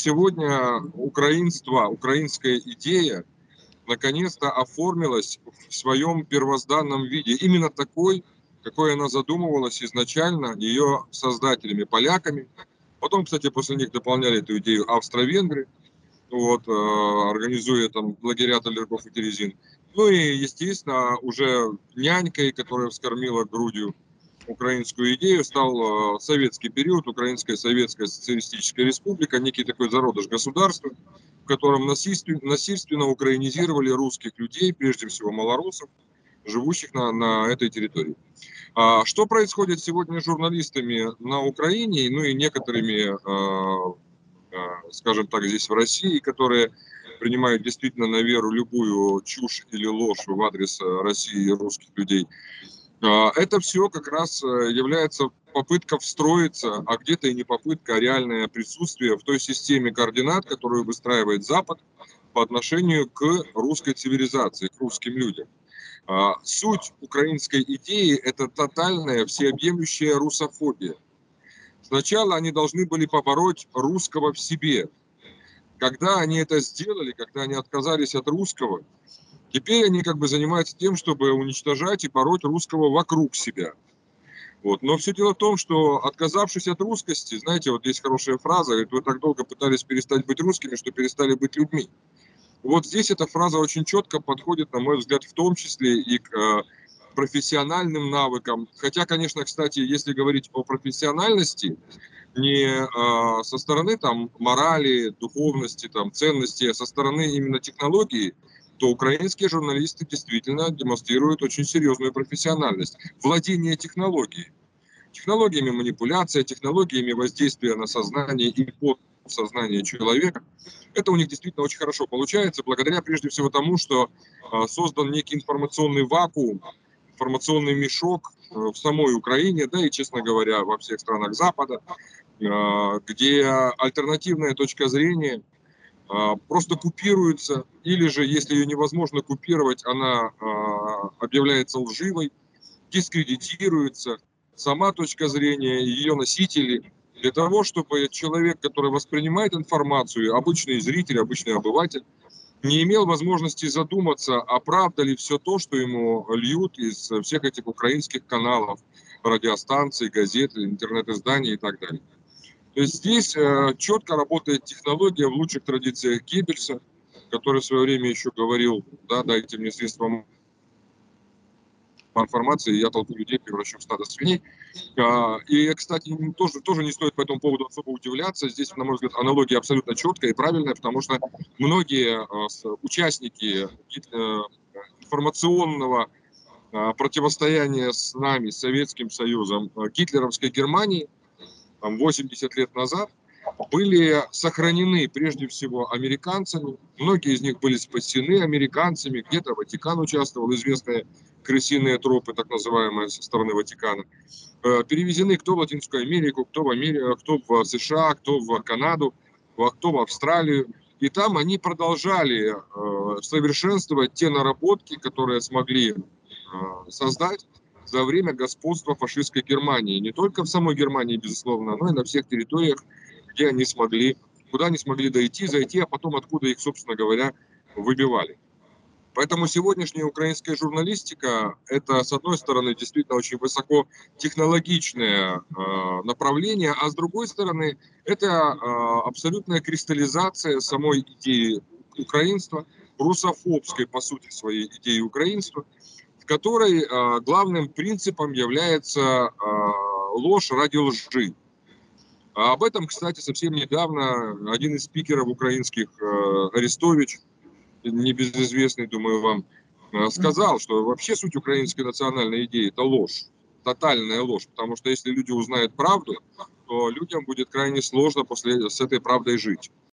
Сегодня украинство, украинская идея наконец-то оформилась в своем первозданном виде. Именно такой, какой она задумывалась изначально ее создателями, поляками. Потом, кстати, после них дополняли эту идею австро-венгры, вот, э, организуя там лагеря Толерков и Терезин. Ну и, естественно, уже нянькой, которая вскормила грудью украинскую идею, стал э, советский период, Украинская Советская Социалистическая Республика, некий такой зародыш государства, в котором насильственно, насильственно украинизировали русских людей, прежде всего малорусов, живущих на, на этой территории. А что происходит сегодня с журналистами на Украине, ну и некоторыми, э, э, скажем так, здесь в России, которые принимают действительно на веру любую чушь или ложь в адрес России и русских людей. А, это все как раз э, является попытка встроиться, а где-то и не попытка, а реальное присутствие в той системе координат, которую выстраивает Запад по отношению к русской цивилизации, к русским людям. А, суть украинской идеи – это тотальная, всеобъемлющая русофобия. Сначала они должны были побороть русского в себе. Когда они это сделали, когда они отказались от русского, Теперь они как бы занимаются тем, чтобы уничтожать и пороть русского вокруг себя. Вот. Но все дело в том, что отказавшись от русскости, знаете, вот есть хорошая фраза, говорит, вы так долго пытались перестать быть русскими, что перестали быть людьми. Вот здесь эта фраза очень четко подходит, на мой взгляд, в том числе и к э, профессиональным навыкам. Хотя, конечно, кстати, если говорить о профессиональности, не э, со стороны там морали, духовности, там ценности, а со стороны именно технологии, то украинские журналисты действительно демонстрируют очень серьезную профессиональность. Владение технологией. Технологиями манипуляции, технологиями воздействия на сознание и под сознание человека. Это у них действительно очень хорошо получается, благодаря прежде всего тому, что э, создан некий информационный вакуум, информационный мешок э, в самой Украине, да и, честно говоря, во всех странах Запада, э, где альтернативная точка зрения – а, просто купируется, или же, если ее невозможно купировать, она а, объявляется лживой, дискредитируется, сама точка зрения, ее носители, для того, чтобы человек, который воспринимает информацию, обычный зритель, обычный обыватель, не имел возможности задуматься, а правда ли все то, что ему льют из всех этих украинских каналов, радиостанций, газет, интернет-изданий и так далее. Здесь э, четко работает технология в лучших традициях Геббельса, который в свое время еще говорил, да, дайте мне средства информации, я толпу людей превращу в стадо свиней. А, и, кстати, тоже, тоже не стоит по этому поводу особо удивляться. Здесь, на мой взгляд, аналогия абсолютно четкая и правильная, потому что многие а, участники э, информационного противостояния с нами, с Советским Союзом, гитлеровской Германии, там, 80 лет назад, были сохранены прежде всего американцами. Многие из них были спасены американцами. Где-то Ватикан участвовал, известные крысиные тропы, так называемые, со стороны Ватикана. Э, перевезены кто в Латинскую Америку, кто в, Америку, кто в США, кто в Канаду, кто в Австралию. И там они продолжали э, совершенствовать те наработки, которые смогли э, создать за время господства фашистской Германии. Не только в самой Германии, безусловно, но и на всех территориях, где они смогли, куда они смогли дойти, зайти, а потом откуда их, собственно говоря, выбивали. Поэтому сегодняшняя украинская журналистика – это, с одной стороны, действительно очень высокотехнологичное э, направление, а с другой стороны, это э, абсолютная кристаллизация самой идеи украинства, русофобской, по сути, своей идеи украинства – которой э, главным принципом является э, ложь ради лжи. А об этом, кстати, совсем недавно один из спикеров украинских, э, Арестович, небезызвестный, думаю, вам, э, сказал, что вообще суть украинской национальной идеи – это ложь, тотальная ложь, потому что если люди узнают правду, то людям будет крайне сложно после, с этой правдой жить.